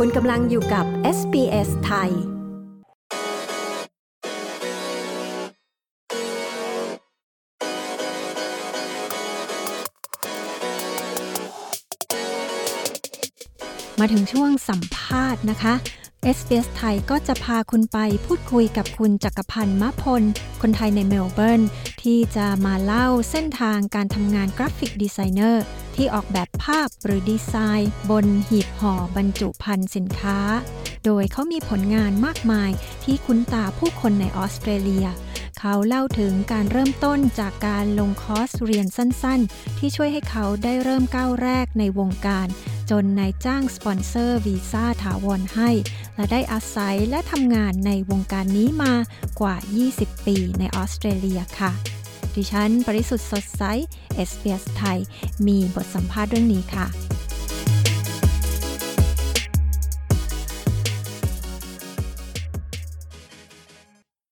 คุณกำลังอยู่กับ SBS ไทย มาถึงช่วงสัมภาษณ์นะคะ SBS ไทยก็จะพาคุณไปพูดคุยกับคุณจักรพันธ์มะพล คนไทยในเมลเบิร์น ที่จะมาเล่าเส้นทางการทำงาน graphic designer ที่ออกแบบภาพหรือดีไซน์ บนหีบห่อบรรจุภัณฑ์สินค้า โดยเขามีผลงานมากมายที่คุ้นตาผู้คนในออสเตรเลีย เขาเล่าถึงการเริ่มต้นจากการลงคอร์สเรียนสั้นๆ ที่ช่วยให้เขาได้เริ่มก้าวแรกในวงการ จนนายจ้างสปอนเซอร์วีซ่าถาวรให้ และได้อาศัยและทำงานในวงการนี้มากว่า 20 ปีในออสเตรเลียค่ะ ดิฉันปริสุทธ์สดใส SBS ไทย มีบทสัมภาษณ์เรื่องนี้ค่ะ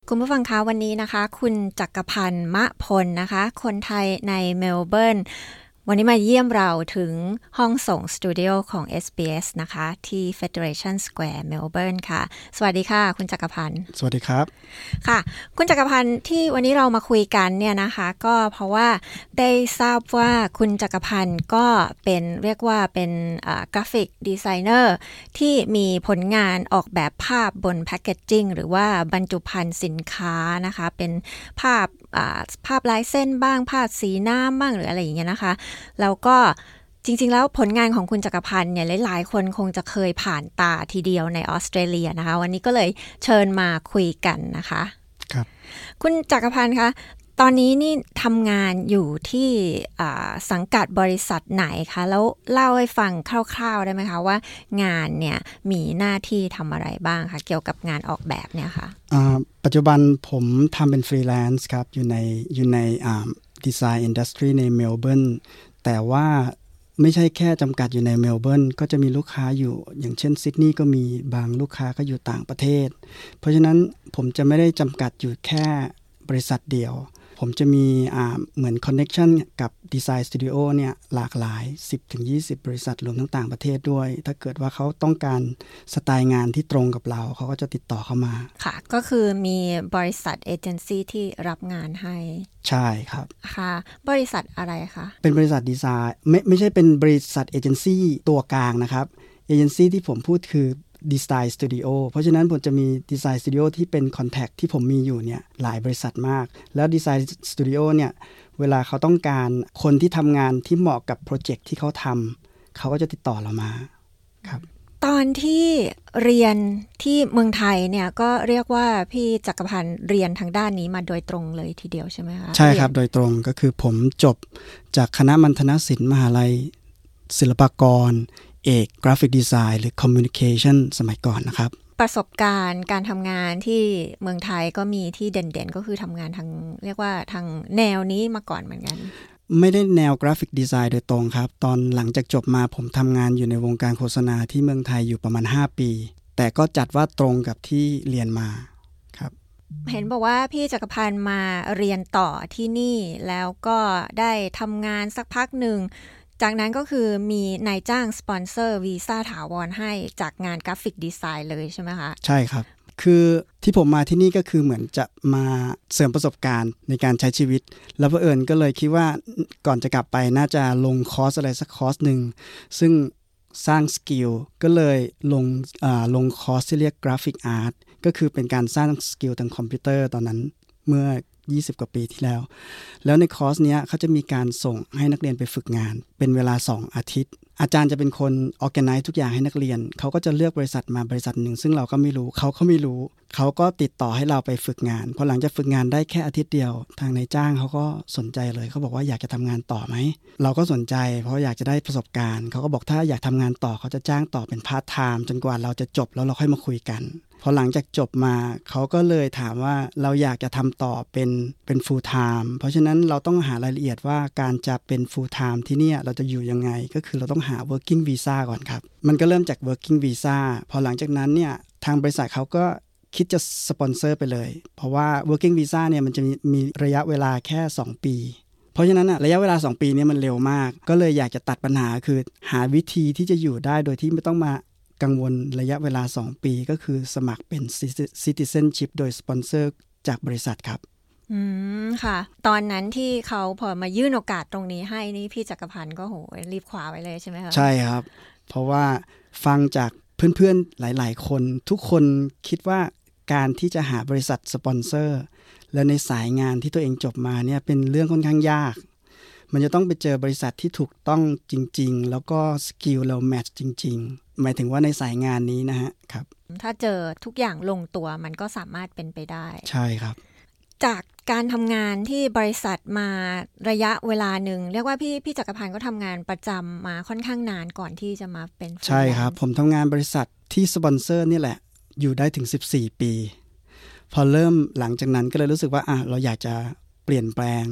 คุณผู้ฟังคะวันนี้นะคะ คุณจักรพันธ์มะพลนะคะ คนไทยในเมลเบิร์น วันนี้มาเยี่ยมเราถึงห้องส่งสตูดิโอของ SBS นะคะ ที่ Federation Square เมลเบิร์นค่ะ สวัสดีค่ะ คุณจักรพันธ์สวัสดีครับ ค่ะ คุณจักรพันธ์ที่วันนี้เรามาคุยกันเนี่ยนะคะ ก็เพราะว่าได้ทราบว่าคุณจักรพันธ์ก็เป็นเรียกว่าเป็น graphic designer ที่มีผลงานออกแบบภาพบน packaging หรือว่าบรรจุภัณฑ์สินค้านะคะ เป็นภาพ ภาพลายเส้นบ้าง ภาพสีน้ำบ้างหรืออะไรอย่างเงี้ยนะคะ แล้วก็จริง ๆ แล้วผลงานของคุณจักรพันธ์เนี่ยหลายๆ คนคงจะเคยผ่านตาทีเดียวในออสเตรเลียนะคะ วันนี้ก็เลยเชิญมาคุยกันนะคะ ครับ คุณจักรพันธ์คะ ตอนนี้นี่ทำงานอยู่ที่สังกัดบริษัทไหนคะ แล้วเล่าให้ฟังคร่าวๆได้ไหมคะว่า งานเนี่ยมีหน้าที่ทำอะไรบ้างคะเกี่ยวกับงานออกแบบเนี่ยคะ่ะปัจจุบันผมทำเป็นฟรีแลนซ์ครับ อยู่ในอยู่ใน design industry ในเมลเบิร์นแต่ว่าไม่ใช่แค่จำกัดอยู่ในเมลเบิร์นก็จะมีลูกค้าอยู่อย่างเช่นซิดนีย์ก็มีบางลูกค้าก็อยู่ต่างประเทศ เพราะฉะนั้นผมจะไม่ได้จำกัดอยู่แค่บริษัทเดียว ผมจะมีเหมือน connection กับ design studio เนี่ยหลากหลาย 10-20 บริษัทรวมทั้งต่างประเทศด้วย ถ้าเกิดว่าเขาต้องการสไตล์งานที่ตรงกับเรา เขาก็จะติดต่อเข้ามา ค่ะ ก็คือมีบริษัทเอเจนซี่ที่รับงานให้ ใช่ครับ ค่ะ บริษัทอะไรคะ เป็นบริษัทดีไซน์ไม่ไม่ใช่เป็นบริษัทเอเจนซี่ตัวกลางนะครับเอเจนซี่ที่ผมพูดคือ design studio เพราะฉะนั้นผมจะมี design studio ที่เป็น contact ที่ผมมีอยู่เนี่ยหลายบริษัทมาก แล้ว design studio เนี่ยเวลาเขาต้องการคนที่ทำงานที่เหมาะกับ project ที่เขาทำเขาก็จะติดต่อเรามาครับตอนที่เรียนที่เมืองไทยเนี่ยก็เรียกว่าพี่จักรพันธ์เรียนทางด้านนี้มาโดยตรงเลยทีเดียวใช่ไหมคะใช่ครับโดยตรงก็คือผมจบจากคณะมัณฑนศิลป์มหาลัยศิลปากร เอก graphic design หรือ communication สมัยก่อนนะครับ ประสบการณ์การทำงานที่เมืองไทยก็มีที่เด่นๆ ก็คือทำงานทางเรียกว่าทางแนวนี้มาก่อนเหมือนกัน ไม่ได้แนว graphic design โดยตรงครับ ตอนหลังจากจบมาผมทำงานอยู่ในวงการโฆษณาที่เมืองไทยอยู่ประมาณ 5 ปี แต่ก็จัดว่าตรงกับที่เรียนมาครับเห็นบอกว่าพี่จักรพันธ์มาเรียนต่อที่นี่แล้วก็ได้ทำงานสักพักหนึ่ง จากนั้นก็คือมีนายจ้างสปอนเซอร์วีซ่าถาวรให้จากงาน graphic design เลยใช่ไหมคะ ใช่ครับ คือที่ผมมาที่นี่ก็คือเหมือนจะมาเสริมประสบการณ์ในการใช้ชีวิต แล้วเผอิญก็เลยคิดว่าก่อนจะกลับไปน่าจะลงคอร์สอะไรสักคอร์สหนึ่งซึ่งสร้าง skillก็เลยลงลงคอร์สที่เรียก graphic art ก็คือเป็นการสร้าง skill ทางคอมพิวเตอร์ตอนนั้นเมื่อ 20 กว่าปีที่แล้ว แล้วในคอร์สเนี้ยเขาจะมีการส่งให้นักเรียนไปฝึกงาน เป็นเวลา 2 อาทิตย์ อาจารย์จะเป็นคน organise ทุกอย่างให้นักเรียน เขาก็จะเลือกบริษัทมาบริษัทหนึ่ง ซึ่งเราก็ไม่รู้เขาเขาไม่รู้ เขาก็ติดต่อให้เราไปฝึกงานพอหลังจากฝึกงานได้แค่อาทิตย์เดียว ทางนายจ้างเขาก็สนใจเลยเขาบอกว่าอยากจะทำงานต่อไหมเราก็สนใจ เพราะอยากจะได้ประสบการณ์เขาก็บอกถ้าอยากทำงานต่อเขาจะจ้างต่อเป็นพาร์ทไทม์จนกว่าเราจะจบแล้วเราค่อยมาคุยกัน พอหลังจากจบมาเขาก็เลยถามว่าเราอยากจะทำต่อเป็นเป็น full time เพราะฉะนั้นเราต้องหารายละเอียดว่าการจะเป็น full time ที่นี่เราจะอยู่ยังไง ก็คือเราต้องหา working visa ก่อนครับ มันก็เริ่มจาก working visa พอหลังจากนั้นเนี่ยทางบริษัทเขาก็คิดจะสปอนเซอร์ไปเลย เพราะว่า working visa เนี่ยมันจะมีมีระยะเวลาแค่ 2 ปี เพราะฉะนั้นอะระยะเวลา 2 ปีนี้มันเร็วมาก ก็เลยอยากจะตัดปัญหาคือหาวิธีที่จะอยู่ได้โดยที่ไม่ต้องมา กังวลระยะเวลา 2 ปีก็คือสมัครเป็น citizenship โดยสปอนเซอร์จากบริษัทครับ อืม ค่ะ ตอนนั้นที่เขาพอมายื่นโอกาสตรงนี้ให้นี่พี่จักรพันธ์ก็โหรีบคว้าไว้เลยใช่ไหมคะใช่ครับ เพราะว่าฟังจากเพื่อนๆหลาย ๆ คน ทุกคนคิดว่าการที่จะหาบริษัทสปอนเซอร์และในสายงานที่ตัวเองจบมาเนี่ยเป็นเรื่องค่อนข้างยาก มันจะต้องไปเจอบริษัทที่ถูกต้องจริง ๆ แล้วก็ skill เรา match จริง ๆ หมายถึงว่าในสายงานนี้นะฮะครับ ถ้าเจอทุกอย่างลงตัวมันก็สามารถเป็นไปได้ ใช่ครับ จากการทำงานที่บริษัทมาระยะเวลาหนึ่งเรียกว่าพี่พี่จักรพันธ์ก็ทำงานประจำมาค่อนข้างนานก่อนที่จะมาเป็น ใช่ครับ freelance ผมทำงานบริษัทที่สปอนเซอร์นี่แหละ อยู่ได้ถึง 14 ปี พอเริ่มหลังจากนั้นก็เลยรู้สึกว่าอะเราอยากจะเปลี่ยนแปลง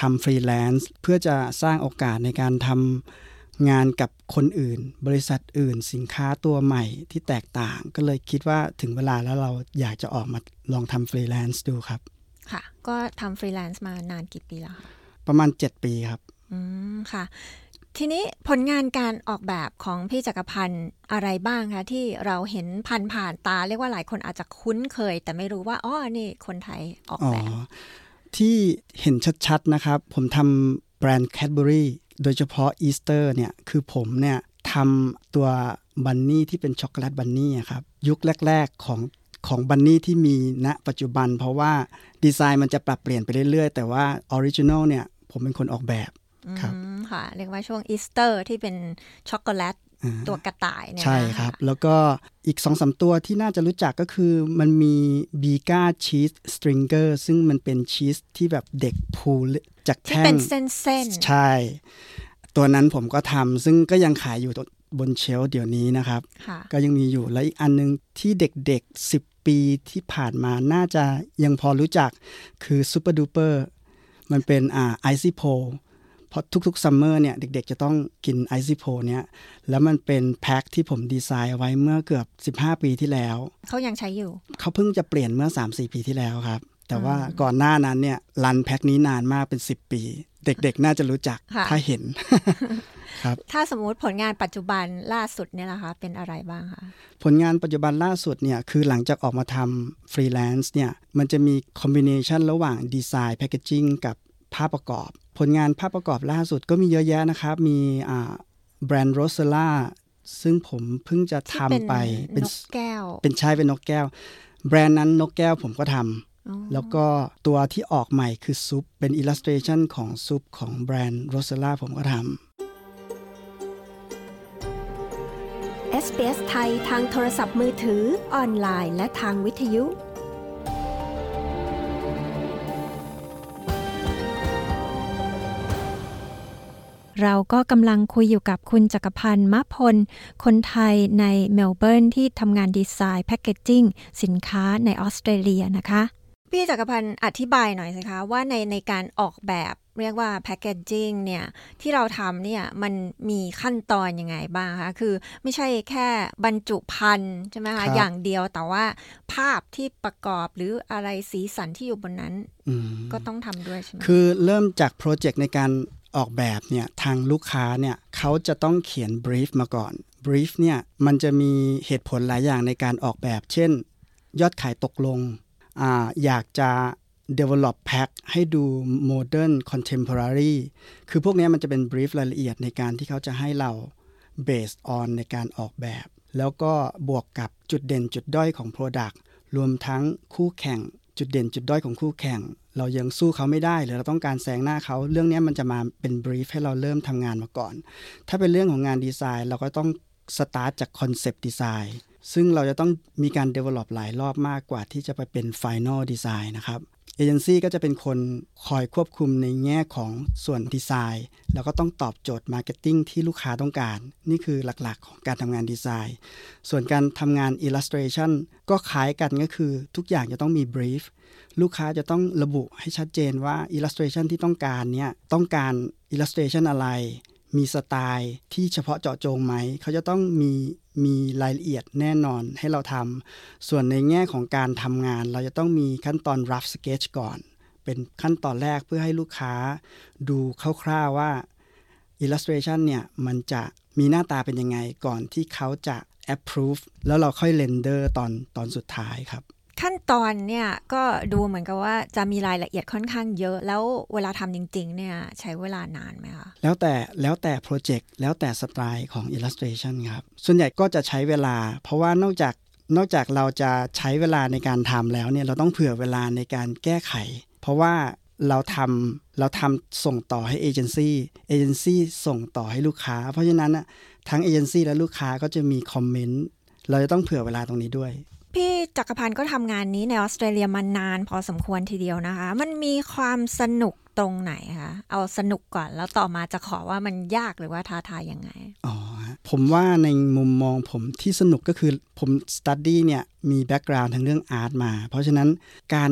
ทำฟรีแลนซ์เพื่อจะสร้างโอกาสในการทำ งานกับคนอื่น บริษัทอื่น สินค้าตัวใหม่ที่แตกต่าง ก็เลยคิดว่าถึงเวลาแล้วเราอยากจะออกมาลองทำฟรีแลนซ์ดูครับ ค่ะ ก็ทำฟรีแลนซ์มานานกี่ปีแล้วคะประมาณ 7 ปีครับ อืม ค่ะ ทีนี้ผลงานการออกแบบของพี่จักรพันธ์อะไรบ้างคะที่เราเห็นผ่านผ่านๆตา เรียกว่าหลายคนอาจจะคุ้นเคย แต่ไม่รู้ว่าอ๋อนี่คนไทยออกอ๋อแบบที่เห็นชัดๆนะครับ ผมทำแบรนด์ Cadbury โดยเฉพาะอีสเตอร์เนี่ยคือผมเนี่ยทำตัว bunny ที่เป็น chocolate bunny ครับยุคแรก ๆของของ bunny ที่มีณปัจจุบัน เพราะว่าดีไซน์มันจะปรับเปลี่ยนไปเรื่อยๆ แต่ว่า original เนี่ยผมเป็นคนออกแบบครับค่ะเรียกว่าช่วงอีสเตอร์ที่เป็นช็อกโกแลต ตัวกระต่ายเนี่ยใช่นะครับ แล้วก็อีกสองสามตัวที่น่าจะรู้จักก็คือมันมี Bega cheese Stringers ซึ่งมันเป็นชีสที่แบบเด็ก pull จากที่แท่งเป็นเส้นเส้นๆ ใช่ ตัวนั้นผมก็ทำซึ่งก็ยังขายอยู่บน shelf เดี๋ยวนี้นะครับค่ะก็ยังมีอยู่แล้วอีกอันนึงที่เด็กๆ 10 ปีที่ผ่านมาน่าจะยังพอรู้จักคือ Zooper Dooper มันเป็นอ่าไอซิโพ เพราะทุกๆ summer เนี่ยเด็กๆ จะต้องกินไอซิโพเนี่ยแล้วมันเป็นแพ็คที่ผมดีไซน์เอาไว้เมื่อเกือบ 15 ปีที่แล้ว เขายังใช้อยู่ เขาเพิ่งจะเปลี่ยนเมื่อ 3-4 ปีที่แล้วครับ แต่ว่าก่อนหน้านั้นเนี่ย run pack นี้นานมากเป็น 10 ปี เด็กๆ น่าจะรู้จักค่ะถ้าเห็นครับถ้าสมมุติผลงานปัจจุบันล่าสุดเนี่ยนะคะเป็นอะไรบ้างคะผลงานปัจจุบันล่าสุดเนี่ยคือหลังจากออกมาทำฟรีแลนซ์เนี่ยมันจะมี combination ระหว่าง design packaging กับ ภาพประกอบ ผลงานภาพประกอบล่าสุดก็มีเยอะแยะนะครับ มีอ่าแบรนด์ Rosella ซึ่งผมเพิ่งจะที่ทำไปเป็นนกแก้ว เป็นใช่เป็นนกแก้ว แบรนด์นั้นนกแก้วผมก็ทำอ๋อแล้วก็ตัวที่ออกใหม่คือซุป เป็นอิลลัส r ต t ชันของซุปของแบรนด์ Rosella ผมก็ทำ SBS ไทยทางโทรศัพท์มือถือ ออนไลน์ และทางวิทยุ เราก็กำลังคุยอยู่กับคุณจักรพันธ์มะพล คนไทยในเมลเบิร์นที่ทำงานดีไซน์แพคเกจจิ้งสินค้าในออสเตรเลียนะคะ พี่จักรพันธ์อธิบายหน่อยสิคะ ว่าในในการออกแบบเรียกว่าแพคเกจจิ้งเนี่ย ที่เราทำเนี่ย มันมีขั้นตอนยังไงบ้างคะคือไม่ใช่แค่บรรจุภัณฑ์ใช่ไหมครัคะบอย่างเดียวแต่ว่าภาพที่ประกอบหรืออะไรสีสันที่อยู่บนนั้นอืมก็ต้องทำด้วยใช่ไหมคือเริ่มจากโปรเจกต์ในการ ออกแบบเนี่ยทางลูกค้าเนี่ยเขาจะต้องเขียนบรีฟมาก่อนบรีฟเนี่ยมันจะมีเหตุผลหลายอย่างในการออกแบบ เช่น ยอดขายตกลงออยากจะ develop pack ให้ดู modern contemporary คือพวกนี้มันจะเป็น brief รายละเอียดในการที่เขาจะให้เรา based on ในการออกแบบ แล้วก็บวกกับจุดเด่นจุดด้อยของ product รวมทั้งคู่แข่ง จุดเด่นจุดด้อยของคู่แข่ง เรายังสู้เขาไม่ได้ หรือเราต้องการแซงหน้าเขา เรื่องนี้มันจะมาเป็น brief ให้เราเริ่มทำงานมาก่อน ถ้าเป็นเรื่องของงานดีไซน์ เราก็ต้องสตาร์ทจาก concept design ซึ่งเราจะต้องมีการ develop หลายรอบมากกว่าที่จะไปเป็น final design นะครับ เอเจนซี่ก็จะเป็นคนคอยควบคุมในแง่ของส่วนดีไซน์ แล้วก็ต้องตอบโจทย์ marketing ที่ลูกค้าต้องการ นี่คือหลักๆ ของการทำงานดีไซน์ ส่วนการทำงาน illustration ก็คล้ายกันก็คือทุกอย่างจะต้องมี brief ลูกค้าจะต้องระบุให้ชัดเจนว่า illustration ที่ต้องการเนี่ยต้องการ illustration อะไร มีสไตล์ที่เฉพาะเจาะจงไหม เขาจะต้องมี มีรายละเอียดแน่นอนให้เราทำส่วนในแง่ของการทำงาน เราจะต้องมีขั้นตอน rough sketch ก่อน เป็นขั้นตอนแรกเพื่อให้ลูกค้าดูคร่าวๆว่า illustration เนี่ยมันจะมีหน้าตาเป็นยังไงก่อนที่เขาจะ approve แล้วเราค่อยเรนเดอร์ตอนตอนสุดท้ายครับ ขั้นตอนเนี่ยก็ดูเหมือนกับว่าจะมีรายละเอียดค่อนข้างเยอะ แล้วเวลาทำจริง ๆ เนี่ยใช้เวลานานไหมคะแล้วแต่แล้วแต่โปรเจกต์แล้วแต่สไตล์ของ illustration ครับ ส่วนใหญ่ก็จะใช้เวลา เพราะว่านอกจากนอกจากเราจะใช้เวลาในการทำแล้วเนี่ยเราต้องเผื่อเวลาในการแก้ไข เพราะว่าเราทำเราทำส่งต่อให้เอเจนซี่เอเจนซี่ส่งต่อให้ลูกค้า เพราะฉะนั้นทั้งเอเจนซี่และลูกค้าก็จะมีคอมเมนต์เราจะต้องเผื่อเวลาตรงนี้ด้วย พี่จักรพันธ์ก็ทำงานนี้ในออสเตรเลียมานานพอสมควรทีเดียวนะคะ มันมีความสนุกตรงไหนคะเอาสนุกก่อนแล้วต่อมาจะขอว่ามันยากหรือว่าท้าทายยังไง อ๋อ ผมว่าในมุมมองผมที่สนุกก็คือผม study เนี่ยมี background ทางเรื่อง art มา เพราะฉะนั้นการ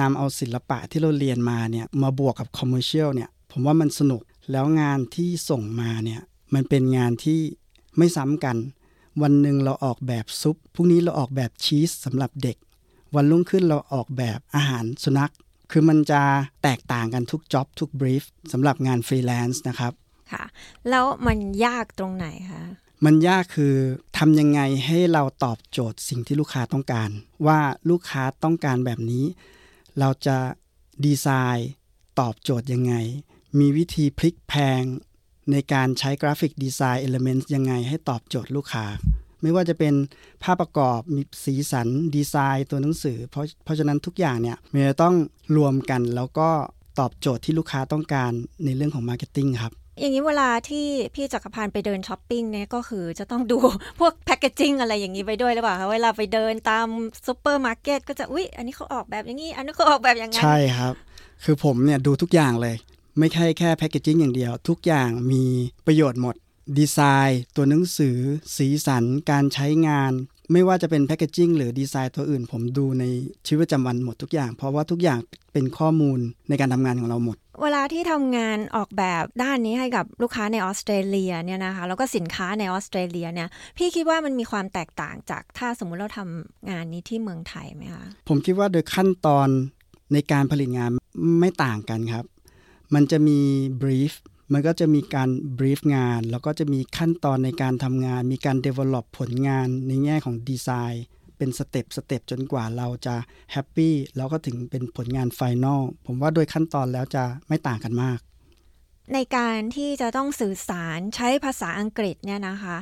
นำเอาศิลปะที่เราเรียนมาเนี่ยมาบวกกับ commercial เนี่ยผมว่ามันสนุกแล้วงานที่ส่งมาเนี่ยมันเป็นงานที่ไม่ซ้ำกัน วันหนึ่งเราออกแบบซุปพรุ่งนี้เราออกแบบชีสสำหรับเด็ก วันรุ่งขึ้นเราออกแบบอาหารสุนัข คือมันจะแตกต่างกันทุก job ทุก brief สำหรับงานฟรีแลนซ์นะครับค่ะ แล้วมันยากตรงไหนคะมันยากคือทำยังไงให้เราตอบโจทย์สิ่งที่ลูกค้าต้องการ ว่าลูกค้าต้องการแบบนี้ เราจะดีไซน์ ตอบโจทย์ยังไง มีวิธีพลิกแพลง ในการใช้ graphic design element ยังไงให้ตอบโจทย์ลูกค้า ไม่ว่าจะเป็นภาพประกอบมีสีสันดีไซน์ตัวหนังสือ เพราะเพราะฉะนั้นทุกอย่างเนี่ยมันจะต้องรวมกันแล้วก็ตอบโจทย์ที่ลูกค้าต้องการในเรื่องของ marketing ครับอย่างนี้เวลาที่พี่จักรพันธ์ไปเดินช้อปปิ้งเนี่ยก็คือจะต้องดูพวก packaging อะไรอย่างนี้ไปด้วยหรือเปล่าคะเวลาไปเดินตามซูเปอร์มาร์เก็ตก็จะอุ๊ย อันนี้เขาออกแบบอย่างนี้ อันนี้เขาออกแบบอย่างนั้นใช่ครับ คือผมเนี่ยดูทุกอย่างเลย ไม่ใช่แค่ packaging อย่างเดียว ทุกอย่างมีประโยชน์หมด ดีไซน์ ตัวหนังสือ สีสัน การใช้งาน ไม่ว่าจะเป็นแพคเกจิ้งหรือดีไซน์ตัวอื่น ผมดูในชีวิตประจำวันหมดทุกอย่าง เพราะว่าทุกอย่างเป็นข้อมูลในการทำงานของเราหมด เวลาที่ทำงานออกแบบด้านนี้ให้กับลูกค้าในออสเตรเลียเนี่ยนะคะแล้วก็สินค้าในออสเตรเลียเนี่ยพี่คิดว่ามันมีความแตกต่างจากถ้าสมมุติเราทำงานนี้ที่เมืองไทยไหมคะผมคิดว่าโดยขั้นตอนในการผลิตงานไม่ต่างกันครับ มันจะมี brief มันก็จะมีการ brief งาน แล้วก็จะมีขั้นตอนในการทำงาน มีการ develop ผลงานในแง่ของดีไซน์ เป็น step step จนกว่าเราจะ happy แล้วก็ถึงเป็นผลงาน final ผมว่าโดยขั้นตอนแล้วจะไม่ต่างกันมาก ในการที่จะต้องสื่อสารใช้ภาษาอังกฤษเนี่ยนะคะ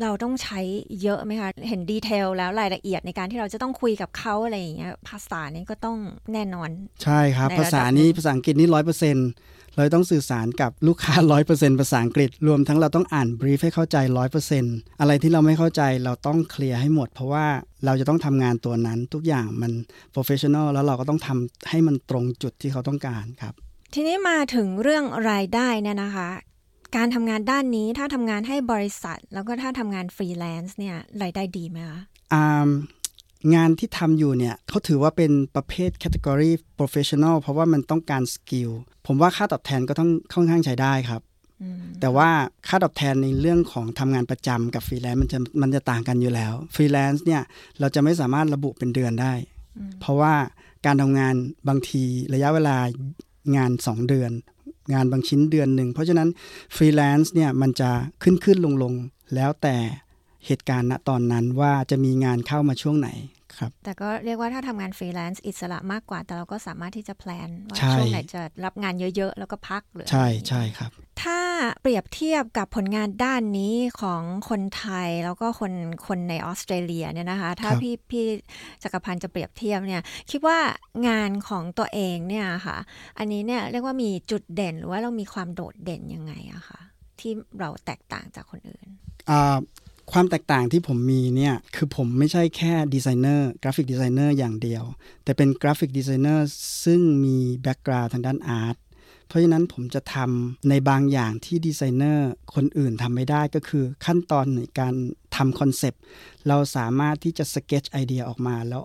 เราต้องใช้เยอะไหมคะ เห็น detail แล้วรายละเอียดในการที่เราจะต้องคุยกับเขาอะไรอย่างเงี้ยภาษานี้ก็ต้องแน่นอน ใช่ครับในระดับ ภาษานี้ภาษาอังกฤษนี่ร้อยเปอร์เซ็นต์เราต้องสื่อสารกับลูกค้าร้อยเปอร์เซ็นต์ภาษาอังกฤษ รวมทั้งเราต้องอ่าน brief ให้เข้าใจร้อยเปอร์เซ็นต์อะไรที่เราไม่เข้าใจเราต้อง clear ให้หมด เพราะว่าเราจะต้องทำงานตัวนั้นทุกอย่างมัน professional แล้วเราก็ต้องทำให้มันตรงจุดที่เขาต้องการครับทีนี้มาถึงเรื่องรายได้เนี่ยนะคะ การทำงานด้านนี้ถ้าทำงานให้บริษัท แล้วก็ถ้าทำงานฟรีแลนซ์เนี่ยรายได้ดีไหมคะอ่างานที่ทำอยู่เนี่ยเขาถือว่าเป็นประเภท category professional เพราะว่ามันต้องการ skill ผมว่าค่าตอบแทนก็ต้องค่อนข้างใช้ได้ครับอืมแต่ว่าค่าตอบแทนในเรื่องของทำงานประจำกับฟรีแลนซ์มันจะมันจะต่างกันอยู่แล้วฟรีแลนซ์เนี่ยเราจะไม่สามารถระบุเป็นเดือนได้ เพราะว่าการทำงานบางทีระยะเวลางาน 2 เดือน งานบางชิ้นเดือนหนึ่ง เพราะฉะนั้นฟรีแลนซ์เนี่ยมันจะขึ้นขึ้นลงลงแล้วแต่เหตุการณ์ณตอนนั้นว่าจะมีงานเข้ามาช่วงไหน แต่ก็เรียกว่าถ้าทำงานฟรีแลนซ์อิสระมากกว่า แต่เราก็สามารถที่จะ plan ว่าใช่ช่วงไหนจะรับงานเยอะ ๆ แล้วก็พักหรือใช่อะไรอย่างเงี้ยใช่ครับ ถ้าเปรียบเทียบกับผลงานด้านนี้ของคนไทยแล้วก็คนคนในออสเตรเลียเนี่ยนะคะ ถ้าครับพี่พี่จักรพันธ์จะเปรียบเทียบเนี่ย คิดว่างานของตัวเองเนี่ยค่ะ อันนี้เนี่ยเรียกว่ามีจุดเด่นหรือว่าเรามีความโดดเด่นยังไงอะคะที่เราแตกต่างจากคนอื่นอ่า ความแตกต่างที่ผมมีเนี่ยคือผมไม่ใช่แค่ designer graphic designer อย่างเดียว แต่เป็น graphic designer ซึ่งมี background ทางด้าน art เพราะฉะนั้นผมจะทำในบางอย่างที่ดีไซเนอร์คนอื่นทำไม่ได้ก็คือขั้นตอนในการทำ concept เราสามารถที่จะ sketch idea ออกมา แล้ว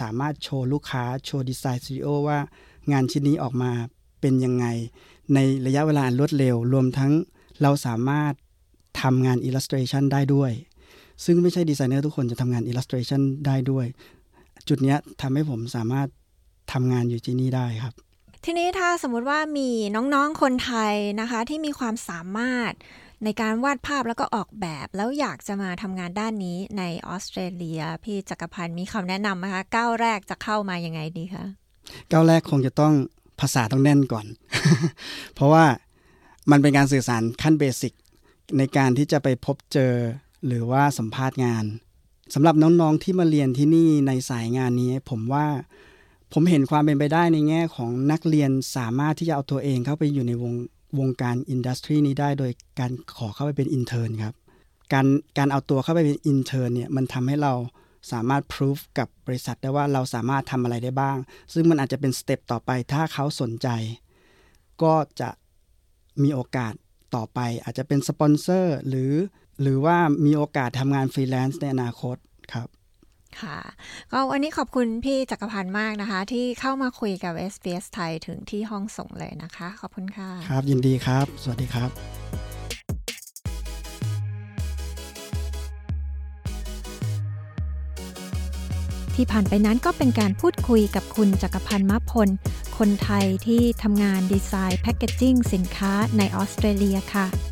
สามารถโชว์ลูกค้า show design studio ว่างานชิ้นนี้ออกมาเป็นยังไง ในระยะเวลาอันรวดเร็ว รวมทั้งเราสามารถ ทำงาน illustration ได้ด้วย ซึ่งไม่ใช่ดีไซเนอร์ทุกคนจะทำงาน illustration ได้ด้วย จุดเนี้ยทำให้ผมสามารถทำงานอยู่ที่นี่ได้ครับ ทีนี้ถ้าสมมุติว่ามีน้องๆคนไทยนะคะ ที่มีความสามารถในการวาดภาพแล้วก็ออกแบบแล้วอยากจะมาทำงานด้านนี้ในออสเตรเลีย พี่จักรพันธ์มีคำแนะนำไหมคะก้าวแรกจะเข้ามายังไงดีคะก้าวแรกคงจะต้องภาษาต้องแน่นก่อน เพราะว่ามันเป็นการสื่อสารขั้น basic ในการที่จะไปพบเจอหรือว่าสัมภาษณ์งานสำหรับน้องๆที่มาเรียนที่นี่ในสายงานนี้ ผมว่าผมเห็นความเป็นไปได้ในแง่ของนักเรียนสามารถที่จะเอาตัวเองเข้าไปอยู่ในวงวงการ industry นี้ได้โดยการขอเข้าไปเป็น intern ครับการการเอาตัวเข้าไปเป็น intern เนี่ยมันทำให้เราสามารถพิสูจน์กับบริษัทได้ว่าเราสามารถทำอะไรได้บ้าง ซึ่งมันอาจจะเป็น step ต่อไปถ้าเขาสนใจ ก็จะมีโอกาส ต่อไป อาจจะเป็นสปอนเซอร์หรือหรือว่ามีโอกาสทำงานฟรีแลนซ์ในอนาคตครับค่ะก็วันนี้ขอบคุณพี่จักรพันธ์มากนะคะ ที่เข้ามาคุยกับ SBS ไทยถึงที่ห้องส่งเลยนะคะ ขอบคุณค่ะ ครับยินดีครับ สวัสดีครับ ที่ผ่านไปนั้นก็เป็นการพูดคุยกับคุณจักรพันธ์มะพล คนไทยที่ทำงานดีไซน์แพคเกจจิ้งสินค้าในออสเตรเลียค่ะ